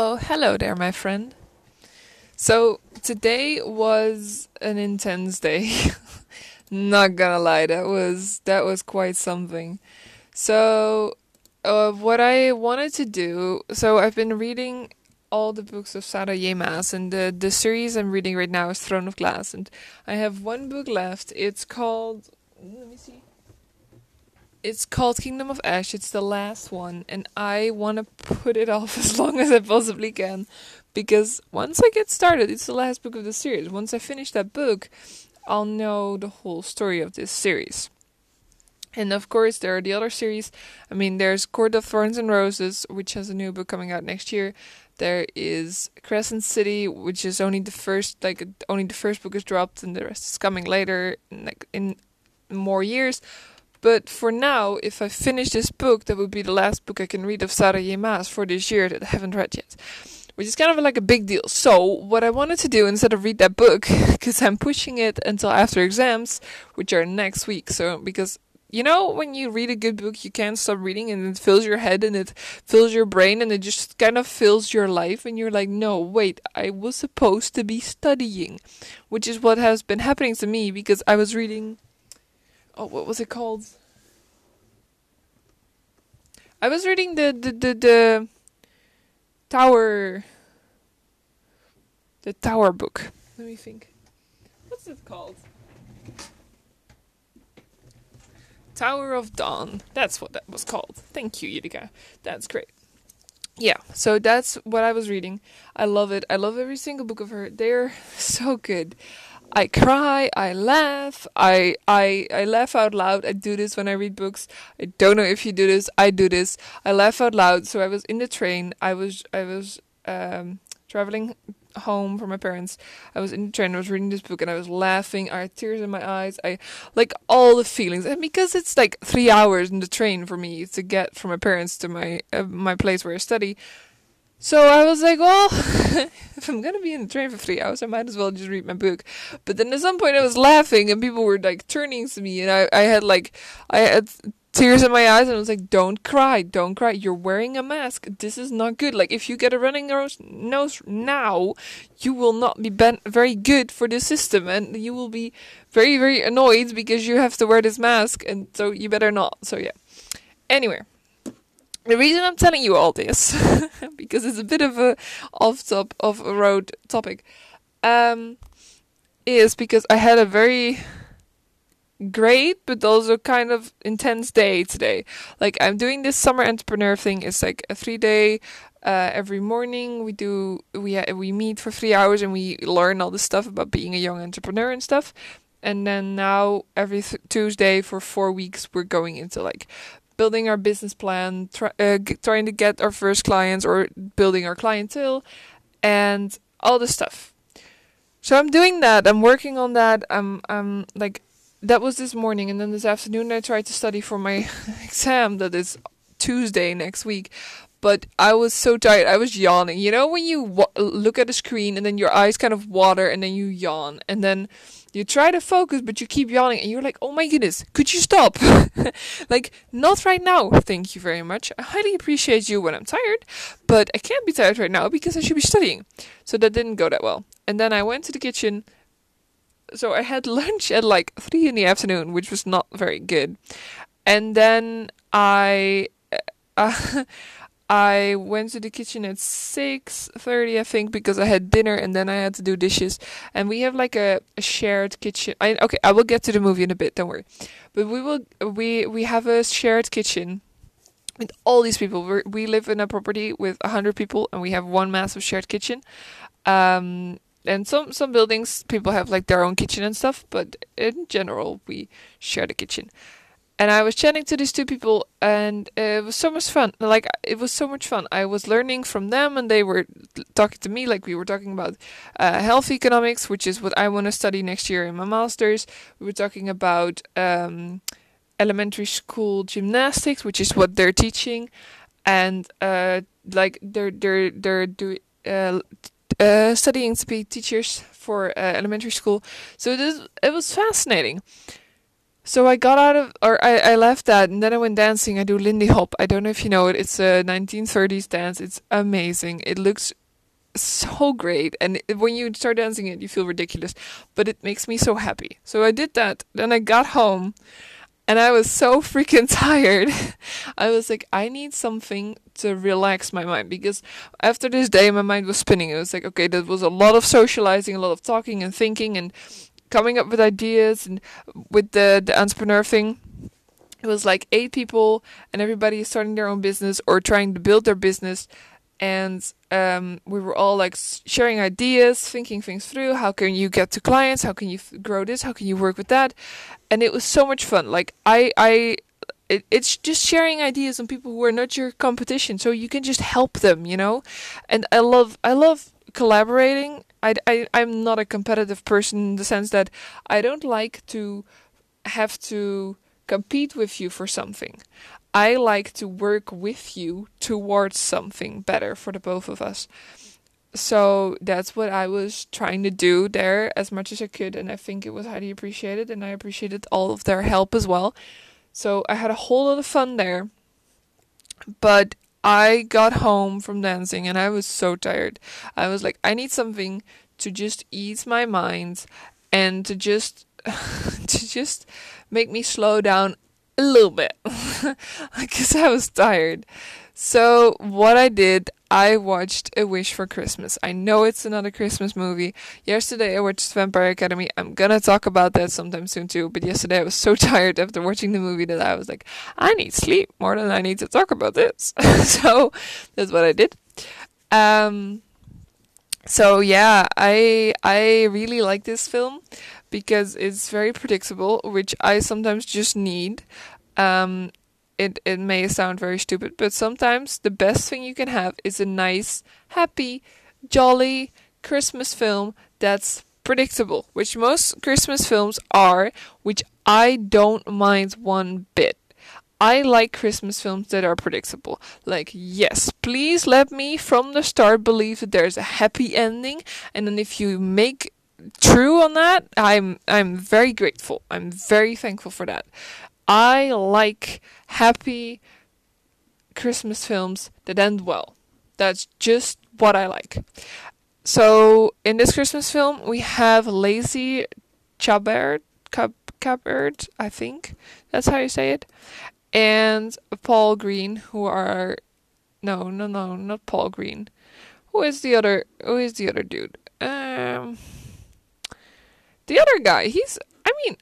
Oh, hello there, my friend. So, today was an intense day. Not gonna lie, that was that was quite something. So, uh, what I wanted to do, so I've been reading all the books of Sarah J. Maas, and the the series I'm reading right now is Throne of Glass, and I have one book left. It's called let me see. It's called Kingdom of Ash. It's the last one, and I want to put it off as long as I possibly can, because once I get started, it's the last book of the series. Once I finish that book, I'll know the whole story of this series. And of course, there are the other series. I mean, there's Court of Thorns and Roses, which has a new book coming out next year. There is Crescent City, which is only the first, like only the first book is dropped, and the rest is coming later, like in more years. But for now, if I finish this book, that would be the last book I can read of Sarah J. Maas for this year that I haven't read yet. Which is kind of like a big deal. So, what I wanted to do instead of read that book, because I'm pushing it until after exams, which are next week. So, because you know, when you read a good book, you can't stop reading and it fills your head and it fills your brain and it just kind of fills your life. And you're like, no, wait, I was supposed to be studying, which is what has been happening to me because I was reading oh, what was it called? I was reading the the the, the tower the tower book. Let me think. What's it called? Tower of Dawn. That's what that was called. Thank you, Yitika. That's great. Yeah, so that's what I was reading. I love it. I love every single book of her. They're so good. I cry, I laugh, I I I laugh out loud. I do this when I read books. I don't know if you do this. I do this. I laugh out loud. So I was in the train. I was I was um, traveling home from my parents. I was in the train. I was reading this book and I was laughing. I had tears in my eyes. I like all the feelings. And because it's like three hours in the train for me to get from my parents to my uh, my place where I study. So I was like, well, if I'm gonna be in the train for three hours, I might as well just read my book. But then at some point I was laughing and people were like turning to me and I, I had like I had tears in my eyes and I was like, Don't cry, don't cry. You're wearing a mask. This is not good. Like if you get a running nose, now, you will not be very good for the system and you will be very, very annoyed because you have to wear this mask and so you better not. So yeah. Anyway the reason I'm telling you all this, because it's a bit of a off top of a road topic, um, is because I had a very great but also kind of intense day today. Like I'm doing this summer entrepreneur thing. It's like a three day. Uh, every morning we do we uh, we meet for three hours and we learn all the stuff about being a young entrepreneur and stuff. And then now every th- Tuesday for four weeks we're going into like building our business plan, try, uh, g- trying to get our first clients or building our clientele, and all this stuff. So I'm doing that. I'm working on that. I'm I'm like that was this morning, and then this afternoon I tried to study for my exam that is Tuesday next week. But I was so tired. I was yawning. You know when you look at a screen and then your eyes kind of water and then you yawn and then you try to focus, but you keep yawning, and you're like, oh my goodness, could you stop? like, not right now. Thank you very much. I highly appreciate you when I'm tired, but I can't be tired right now because I should be studying. So that didn't go that well. And then I went to the kitchen. So I had lunch at like 3 in the afternoon, which was not very good. And then I. Uh, I went to the kitchen at 6:30 I think because I had dinner and then I had to do dishes and we have like a, a shared kitchen. I okay, I will get to the movie in a bit, don't worry. But we will we we have a shared kitchen with all these people. we we live in a property with 100 people and we have one massive shared kitchen. Um and some some buildings people have like their own kitchen and stuff, but in general we share the kitchen and I was chatting to these two people, and it was so much fun. Like it was so much fun. I was learning from them, and they were talking to me. Like we were talking about uh, health economics, which is what I want to study next year in my masters. We were talking about um, elementary school gymnastics, which is what they're teaching, and uh, like they're they're they're doing. Uh, uh, studying to be teachers for uh, elementary school, so it was fascinating. So I got out of, or I, I left that, and then I went dancing. I do Lindy Hop. I don't know if you know it. It's a 1930s dance. It's amazing. It looks so great, and when you start dancing it, you feel ridiculous, but it makes me so happy. So I did that. Then I got home, and I was so freaking tired. I was like, I need something to relax my mind because after this day, my mind was spinning. It was like, okay, that was a lot of socializing, a lot of talking and thinking, and coming up with ideas and with the the entrepreneur thing. It was like eight people and everybody is starting their own business or trying to build their business. And um, we were all like sharing ideas thinking things through. How can you get to clients? How can you grow this? How can you work with that? And it was so much fun. Like i i it, it's just sharing ideas on people who are not your competition. So you can just help them you know? And i love i love collaborating I, I, I'm not a competitive person in the sense that I don't like to have to compete with you for something. I like to work with you towards something better for the both of us. So that's what I was trying to do there as much as I could, and I think it was highly appreciated, and I appreciated all of their help as well. So I had a whole lot of fun there. But I got home from dancing and I was so tired. I was like, I need something to just ease my mind and to just to just make me slow down a little bit because I was tired. So what I did, I watched A Wish for Christmas. I know it's another Christmas movie. Yesterday I watched Vampire Academy. I'm gonna talk about that sometime soon too. But yesterday I was so tired after watching the movie that I was like, I need sleep more than I need to talk about this. so that's what I did. Um, so yeah, I I really like this film because it's very predictable, which I sometimes just need. Um, it it may sound very stupid, but sometimes the best thing you can have is a nice, happy, jolly Christmas film that's predictable, which most Christmas films are, which I don't mind one bit. I like Christmas films that are predictable. Like, yes, please let me from the start believe that there's a happy ending, and then if you make true on that, I'm I'm very grateful. I'm very thankful for that. I like happy Christmas films that end well. That's just what I like. So in this Christmas film, we have Lacey Chabert, I think that's how you say it, and Paul Greene, who are no, no, no, not Paul Greene. Who is the other? Who is the other dude? Um, the other guy. He's. I mean,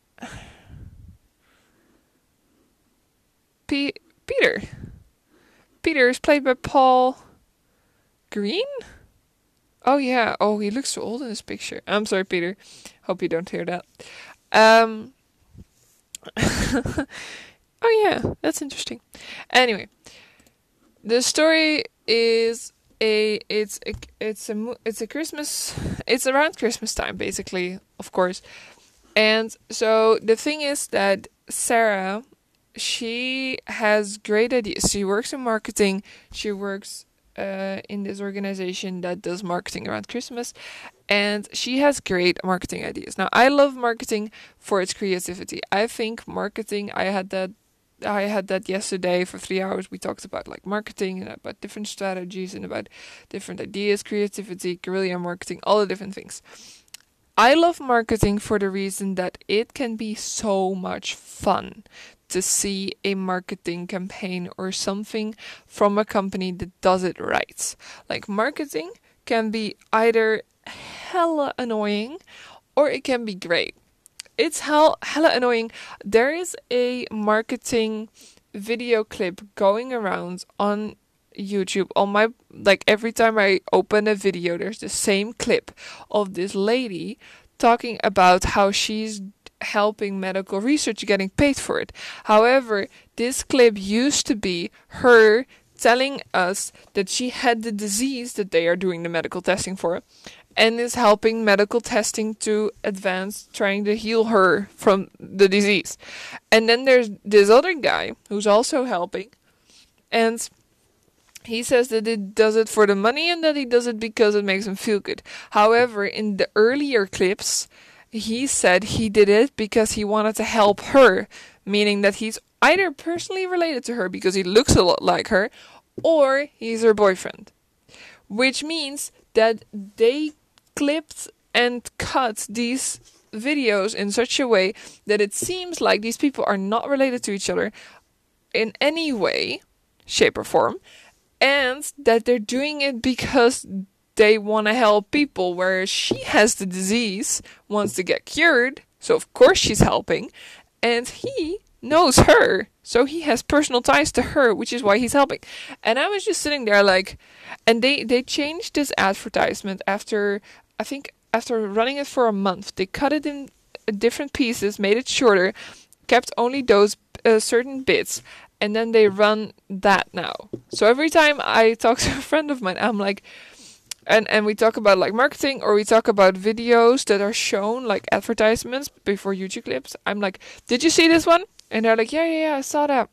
P- Peter. Peter is played by Paul Greene? Oh yeah. Oh, he looks so old in this picture. I'm sorry, Peter. Hope you don't hear that. Um Oh yeah, that's interesting. Anyway, the story is a it's a, it's a it's a Christmas it's around Christmas time basically, of course. And so the thing is that Sarah she has great ideas. She works in marketing. She works uh, in this organization that does marketing around Christmas, and she has great marketing ideas. Now, I love marketing for its creativity. I think marketing. I had that. I had that yesterday for three hours. We talked about like marketing and about different strategies and about different ideas, creativity, guerrilla marketing, all the different things. I love marketing for the reason that it can be so much fun to see a marketing campaign or something from a company that does it right. Like marketing can be either hella annoying or it can be great. It's hell hella annoying. There is a marketing video clip going around on YouTube on my like every time I open a video there's the same clip of this lady talking about how she's helping medical research getting paid for it. However, this clip used to be her telling us that she had the disease that they are doing the medical testing for and is helping medical testing to advance trying to heal her from the disease. And then there's this other guy who's also helping and he says that he does it for the money and that he does it because it makes him feel good. However, in the earlier clips, he said he did it because he wanted to help her, meaning that he's either personally related to her because he looks a lot like her, or he's her boyfriend. Which means that they clipped and cut these videos in such a way that it seems like these people are not related to each other in any way, shape, or form, and that they're doing it because they want to help people, whereas she has the disease, wants to get cured, so of course she's helping, and he knows her, so he has personal ties to her, which is why he's helping. And I was just sitting there like, and they they changed this advertisement after I think after running it for a month, they cut it in different pieces, made it shorter, kept only those uh, certain bits, and then they run that now. So every time I talk to a friend of mine, I'm like, and and we talk about like marketing or we talk about videos that are shown like advertisements before YouTube clips. I'm like, did you see this one? And they're like, yeah, yeah, yeah, I saw that.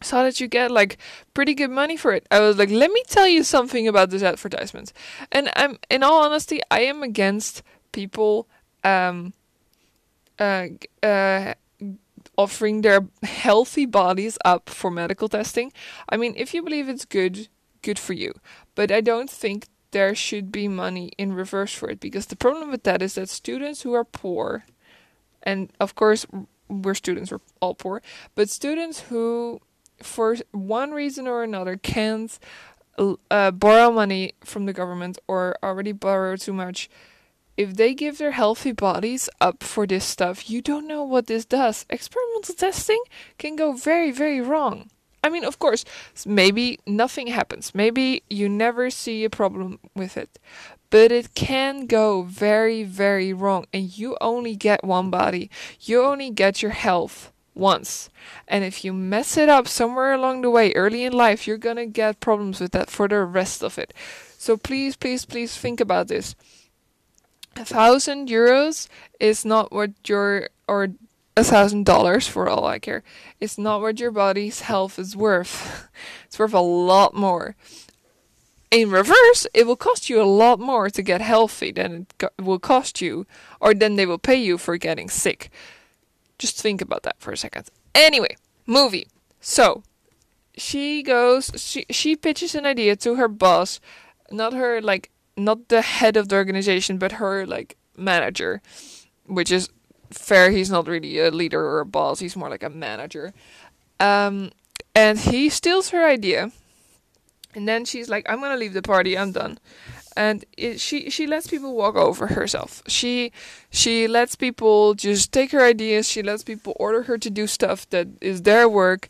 I saw that you get like pretty good money for it. I was like, let me tell you something about this advertisement. And I'm, in all honesty, I am against people, um, uh, uh, offering their healthy bodies up for medical testing. I mean, if you believe it's good, good for you. But I don't think there should be money in reverse for it because the problem with that is that students who are poor, and of course we're students, we're all poor, but students who, for one reason or another, can't uh, borrow money from the government or already borrow too much. If they give their healthy bodies up for this stuff, you don't know what this does. Experimental testing can go very, very wrong. I mean, of course, maybe nothing happens. Maybe you never see a problem with it. But it can go very, very wrong. And you only get one body. You only get your health once. And if you mess it up somewhere along the way, early in life, you're gonna get problems with that for the rest of it. So please, please, please think about this. A thousand euros is not what your or a thousand dollars for all I care. It's not what your body's health is worth. It's worth a lot more. In reverse, it will cost you a lot more to get healthy than it will cost you, or than they will pay you for getting sick. Just think about that for a second. Anyway, movie. So, she goes, she, she pitches an idea to her boss, not her, like, not the head of the organization, but her, like, manager, which is fair. He's not really a leader or a boss. He's more like a manager. Um, and he steals her idea. And then she's like, "I'm gonna leave the party. I'm done." And it, she she lets people walk over herself. She she lets people just take her ideas. She lets people order her to do stuff that is their work.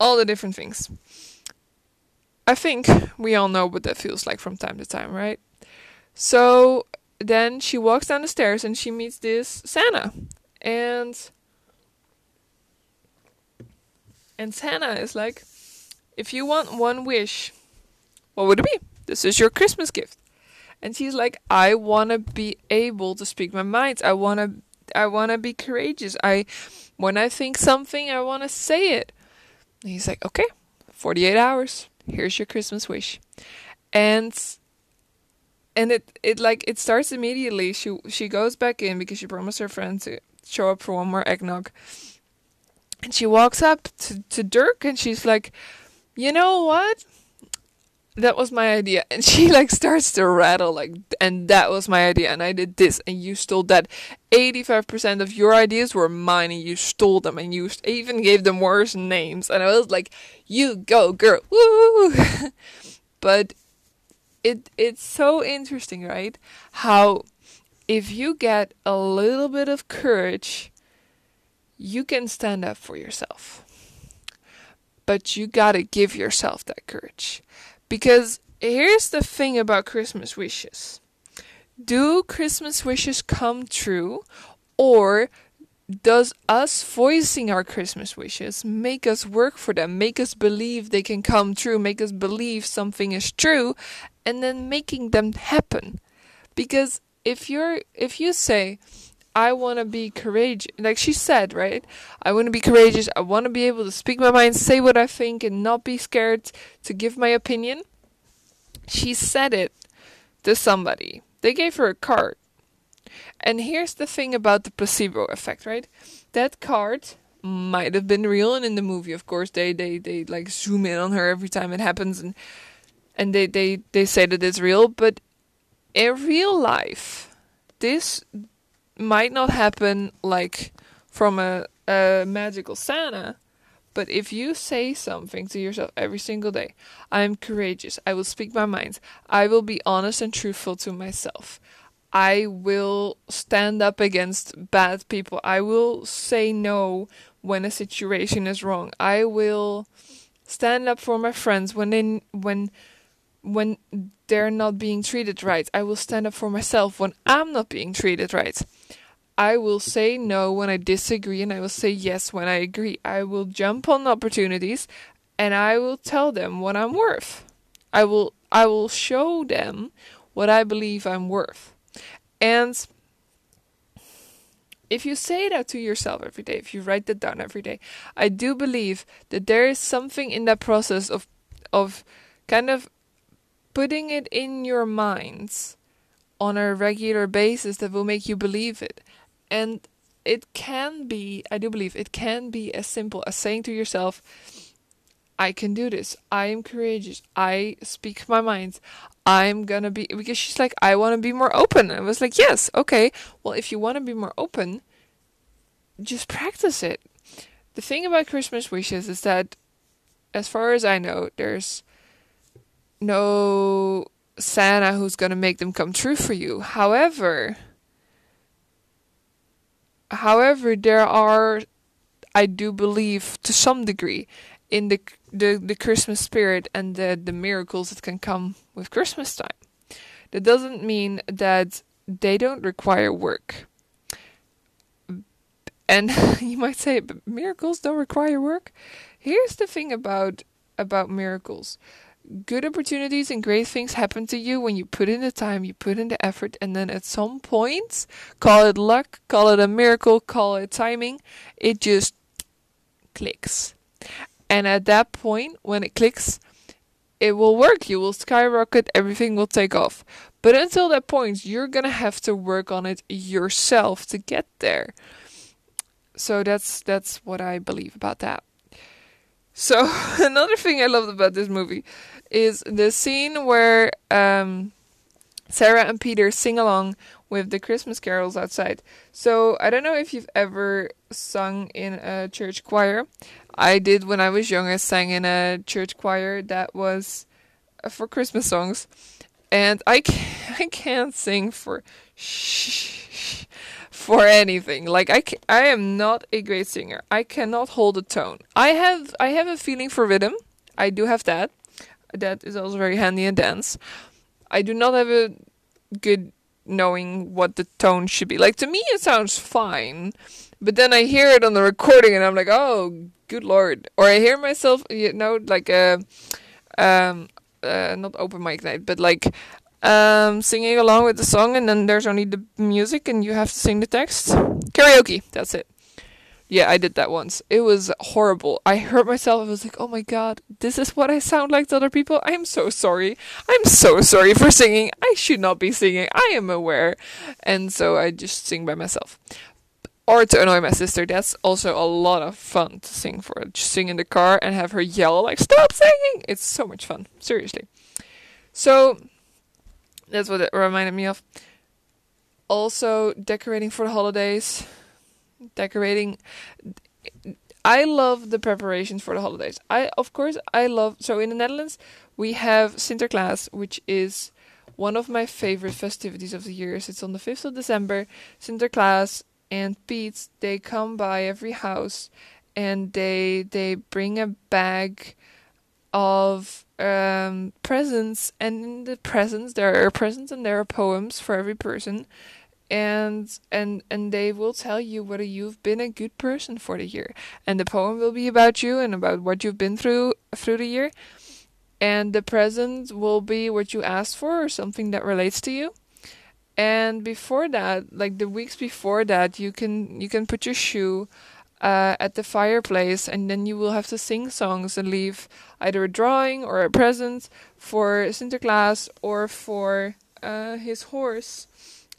All the different things. I think we all know what that feels like from time to time, right? So then she walks down the stairs and she meets this Santa. And and Santa is like, if you want one wish, what would it be? This is your Christmas gift. And she's like, I want to be able to speak my mind. I want to I want to be courageous. I when I think something, I want to say it. And he's like, "Okay, 48 hours. Here's your Christmas wish." And and it it like it starts immediately. She she goes back in because she promised her friend to show up for one more eggnog. And she walks up to, to Dirk and she's like, You know what? That was my idea. And she like starts to rattle like and that was my idea and I did this and you stole that. 85% of your ideas were mine and you stole them and you even gave them worse names and I was like, "You go, girl." Woo! but it it's so interesting, right? How if you get a little bit of courage, you can stand up for yourself. But you got to give yourself that courage. Because here's the thing about Christmas wishes. Do Christmas wishes come true or does us voicing our Christmas wishes make us work for them, make us believe they can come true, make us believe something is true, and then making them happen? Because if you're if you say, I want to be courageous, like she said, right? I want to be courageous. I want to be able to speak my mind, say what I think, and not be scared to give my opinion. She said it to somebody. They gave her a card And here's the thing about the placebo effect, right? That card might have been real and in the movie of course they they they like zoom in on her every time it happens and and they they they say that it's real but in real life this might not happen like from a, a magical Santa but if you say something to yourself every single day i am courageous i will speak my mind i will be honest and truthful to myself I will stand up against bad people. I will say no when a situation is wrong. I will stand up for my friends when they when when they're not being treated right. I will stand up for myself when I'm not being treated right. I will say no when I disagree and I will say yes when I agree. I will jump on opportunities and I will tell them what I'm worth. I will I will show them what I believe I'm worth. And if you say that to yourself every day, if you write that down every day, I do believe that there is something in that process of of kind of putting it in your minds on a regular basis that will make you believe it. And it can be, I do believe, it can be as simple as saying to yourself, I can do this. I am courageous. I speak my mind. I'm gonna be because she's like, I want to be more open. I was like, yes, okay. Well, if you want to be more open, just practice it. The thing about Christmas wishes is that, as far as I know, there's no Santa who's gonna make them come true for you. However, however, there are, I do believe, to some degree, in the the the Christmas spirit and the the miracles that can come with Christmas time. That doesn't mean that they don't require work. And you might say, but miracles don't require work. Here's the thing about about miracles. Good opportunities and great things happen to you when you put in the time, you put in the effort, and then at some point, call it luck, call it a miracle, call it timing, it just clicks. And at that point, when it clicks, it will work. You will skyrocket, everything will take off. But until that point, you're gonna have to work on it yourself to get there. So that's that's what I believe about that. So another thing I loved about this movie is the scene where um, Sarah and Peter sing along with the Christmas carols outside. So I don't know if you've ever sung in a church choir. I did when I was young. I sang in a church choir that was uh, for Christmas songs, and I can't, I can't sing for shh, for anything. Like I, I am not a great singer. I cannot hold a tone. I have I have a feeling for rhythm. I do have that. That is also very handy in dance. I do not have a good knowing what the tone should be. Like to me, it sounds fine, but then I hear it on the recording, and I'm like, oh good lord. Or I hear myself, you know, like a, um, uh, not open mic night, but like um, singing along with the song, and then there's only the music, and you have to sing the text. Karaoke, that's it. Yeah, I did that once. It was horrible. I hurt myself. I was like, oh my god, this is what I sound like to other people. I'm so sorry. I'm so sorry for singing. I should not be singing. I am aware. And so I just sing by myself or to annoy my sister. That's also a lot of fun to sing for. Just sing in the car and have her yell like "Stop singing!" It's so much fun. Seriously. So that's what it reminded me of. Also, decorating for the holidays. Decorating. I love the preparations for the holidays. I of course I love so in the Netherlands we have Sinterklaas, which is one of my favorite festivities of the year. It's on the 5th of December. Sinterklaas and Pete's they come by every house and they they bring a bag of um, presents and in the presents there are presents and there are poems for every person and and and they will tell you whether you've been a good person for the year. And the poem will be about you and about what you've been through through the year. And the present will be what you asked for or something that relates to you. And before that like the weeks before that you can you can put your shoe uh, at the fireplace and then you will have to sing songs and leave either a drawing or a present for Sinterklaas or for uh, his horse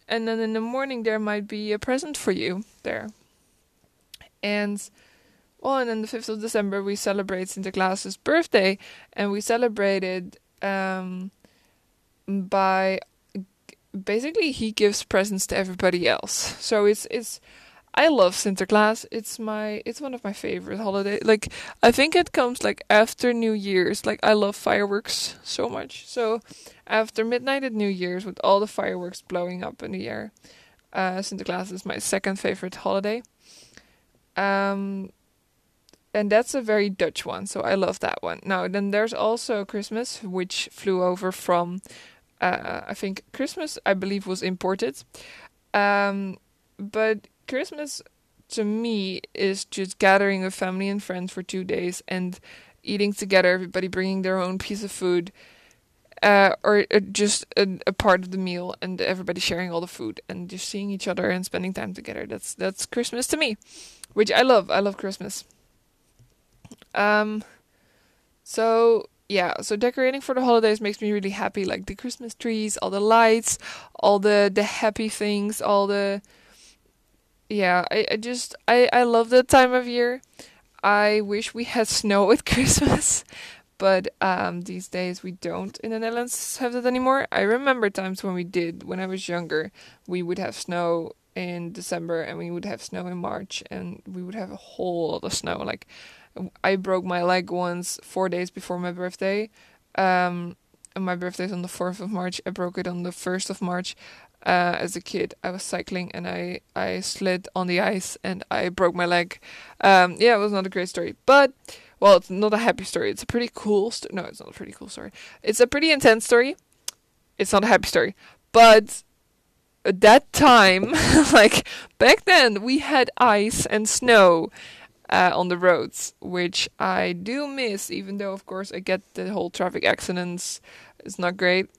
and then in the morning there might be a present for you there. And well, and then the fifth of December we celebrate Sinterklaas's birthday, and we celebrated um, by basically he gives presents to everybody else. So it's it's I love Sinterklaas. It's my it's one of my favorite holidays. Like I think it comes like after New Year's. Like I love fireworks so much. So after midnight at New Year's with all the fireworks blowing up in the air, uh, Sinterklaas is my second favorite holiday. Um, and that's a very Dutch one, so I love that one. Now then, there's also Christmas, which flew over from uh, I think Christmas, I believe, was imported. Um, but Christmas to me is just gathering with family and friends for two days and eating together, everybody bringing their own piece of food. Uh, or uh, just a, a, part of the meal and everybody sharing all the food and just seeing each other and spending time together. That's that's Christmas to me, which I love. I love Christmas. Um, so yeah, so decorating for the holidays makes me really happy. Like the Christmas trees, all the lights, all the the happy things, all the yeah. I, I just I I love that time of year. I wish we had snow at Christmas, but um these days we don't in the Netherlands have that anymore. I remember times when we did when I was younger. We would have snow in December and we would have snow in March and we would have a whole lot of snow like I broke my leg once four days before my birthday. Um, and my birthday is on the 4th of March. I broke it on the 1st of March. Uh, as a kid, I was cycling and I, I slid on the ice and I broke my leg. Um, yeah, it was not a great story, but well, it's not a happy story. It's a pretty cool story. No, it's not a pretty cool story. It's a pretty intense story. It's not a happy story, but at that time, like back then, we had ice and snow uh, on the roads, which I do miss, even though, of course, I get the whole traffic accidents. It's not great,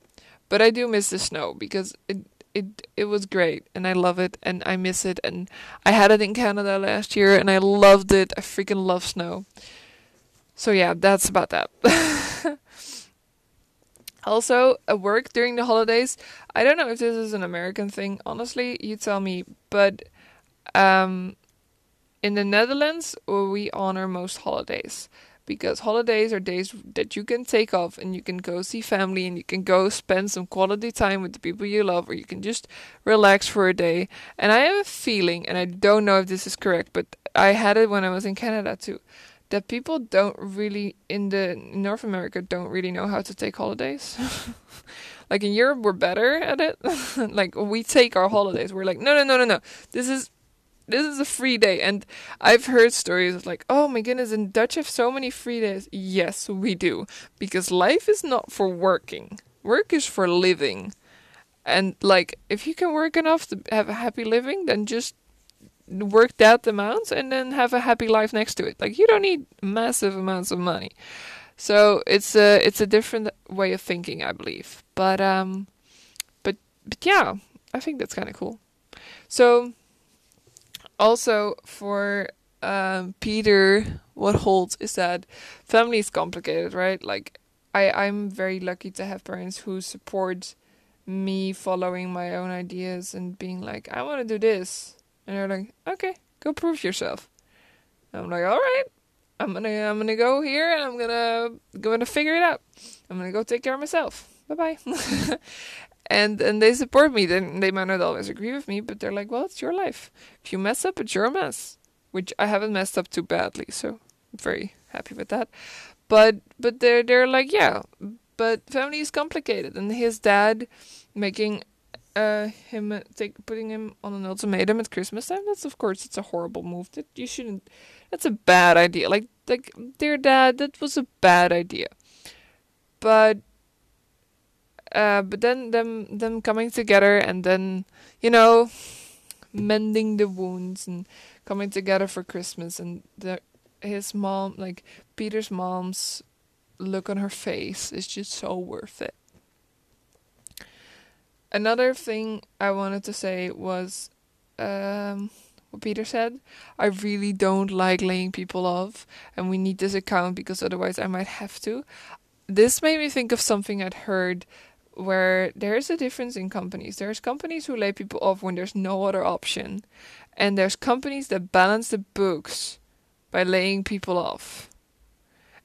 but I do miss the snow because it it it was great and I love it and I miss it and I had it in Canada last year and I loved it. I freaking love snow. So yeah, that's about that. also, at work during the holidays, I don't know if this is an American thing. Honestly, you tell me, but um in the Netherlands, we honor most holidays because holidays are days that you can take off and you can go see family and you can go spend some quality time with the people you love or you can just relax for a day. And I have a feeling, and I don't know if this is correct, but I had it when I was in Canada too, that people don't really in the North America don't really know how to take holidays. like in Europe, we're better at it. like we take our holidays. We're like, no, no, no, no, no. This is this is a free day. And I've heard stories of like, oh my goodness, in Dutch have so many free days. Yes, we do. Because life is not for working. Work is for living. And like if you can work enough to have a happy living, then just work that amount and then have a happy life next to it. Like you don't need massive amounts of money. So it's a it's a different way of thinking, I believe. But um but but yeah, I think that's kind of cool. So also for um, Peter, what holds is that family is complicated, right? Like I, I'm very lucky to have parents who support me following my own ideas and being like, I want to do this, and they're like, okay, go prove yourself. And I'm like, all right, I'm gonna I'm gonna go here and I'm gonna gonna figure it out. I'm gonna go take care of myself. Bye bye. and and they support me. Then they might not always agree with me, but they're like, well, it's your life. If you mess up, it's your mess. Which I haven't messed up too badly, so I'm very happy with that. But but they're they're like, yeah, but family is complicated, and his dad making uh him take putting him on an ultimatum at Christmas time. That's of course it's a horrible move. That you shouldn't. That's a bad idea. Like like dear dad, that was a bad idea. But uh, but then them them coming together and then you know mending the wounds and coming together for Christmas and the his mom like Peter's mom's look on her face is just so worth it. Another thing I wanted to say was um, what Peter said. I really don't like laying people off, and we need this account because otherwise I might have to. This made me think of something I'd heard where there's a difference in companies. There's companies who lay people off when there's no other option, and there's companies that balance the books by laying people off.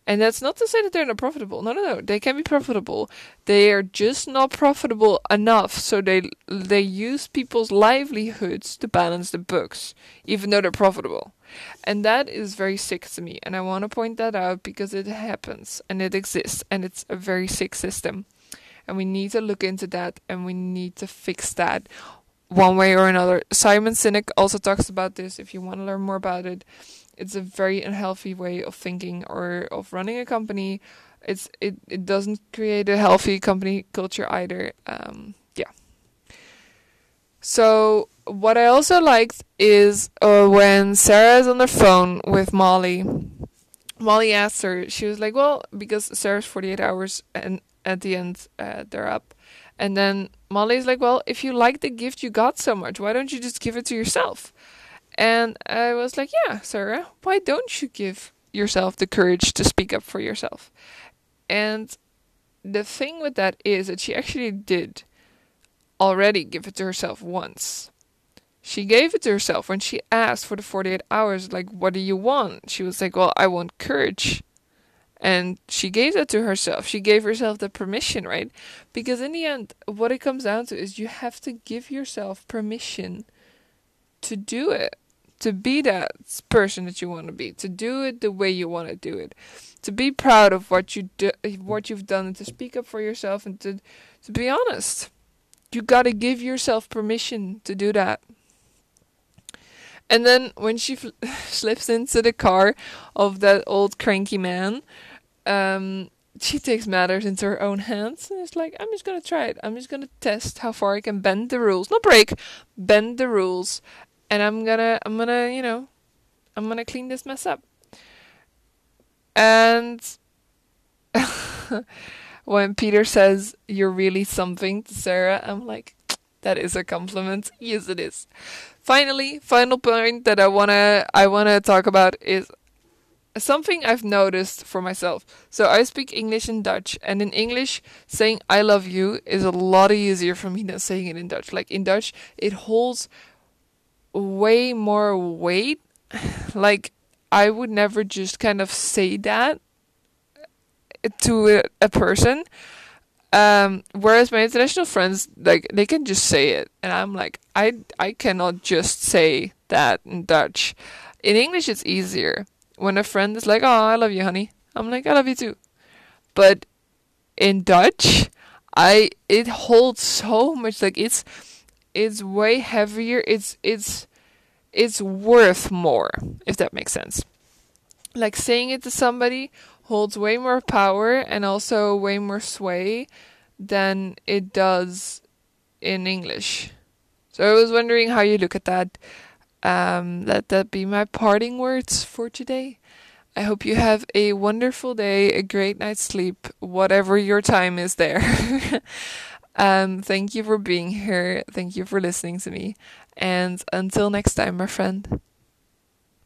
And that's not to say that they're not profitable. No, no, no. They can be profitable. They are just not profitable enough, so they they use people's livelihoods to balance the books, even though they're profitable. And that is very sick to me. And I want to point that out because it happens and it exists, and it's a very sick system. And we need to look into that, and we need to fix that one way or another. Simon Sinek also talks about this. If you want to learn more about it it's a very unhealthy way of thinking or of running a company. It's it, it doesn't create a healthy company culture either. Um, yeah. So what I also liked is uh, when Sarah's on the phone with Molly. Molly asked her. She was like, "Well, because Sarah's forty eight hours and at the end uh, they're up." And then Molly's like, "Well, if you like the gift you got so much, why don't you just give it to yourself?" And I was like, yeah, Sarah, why don't you give yourself the courage to speak up for yourself? And the thing with that is that she actually did already give it to herself once. She gave it to herself when she asked for the 48 hours, like, what do you want? She was like, well, I want courage. And she gave that to herself. She gave herself the permission, right? Because in the end, what it comes down to is you have to give yourself permission to do it to be that person that you want to be, to do it the way you want to do it, to be proud of what you do, what you've done, and to speak up for yourself, and to to be honest. You gotta give yourself permission to do that. And then when she fl- slips into the car of that old cranky man, um, she takes matters into her own hands and it's like, I'm just gonna try it. I'm just gonna test how far I can bend the rules. Not break, bend the rules and I'm gonna I'm gonna you know I'm gonna clean this mess up. And when Peter says you're really something to Sarah, I'm like, that is a compliment. Yes, it is. Finally, final point that I wanna I wanna talk about is something I've noticed for myself. So I speak English and Dutch, and in English, saying "I love you" is a lot easier for me than saying it in Dutch. Like in Dutch, it holds way more weight. Like I would never just kind of say that to a, person. Um, whereas my international friends, like they can just say it, and I'm like, I I cannot just say that in Dutch. In English, it's easier. When a friend is like, "Oh, I love you, honey," I'm like, "I love you too," but in Dutch, I it holds so much. Like it's it's way heavier. It's it's it's worth more, if that makes sense. Like saying it to somebody holds way more power and also way more sway than it does in English. So I was wondering how you look at that. Um, let that be my parting words for today. I hope you have a wonderful day, a great night's sleep, whatever your time is there. um, thank you for being here. Thank you for listening to me. And until next time, my friend.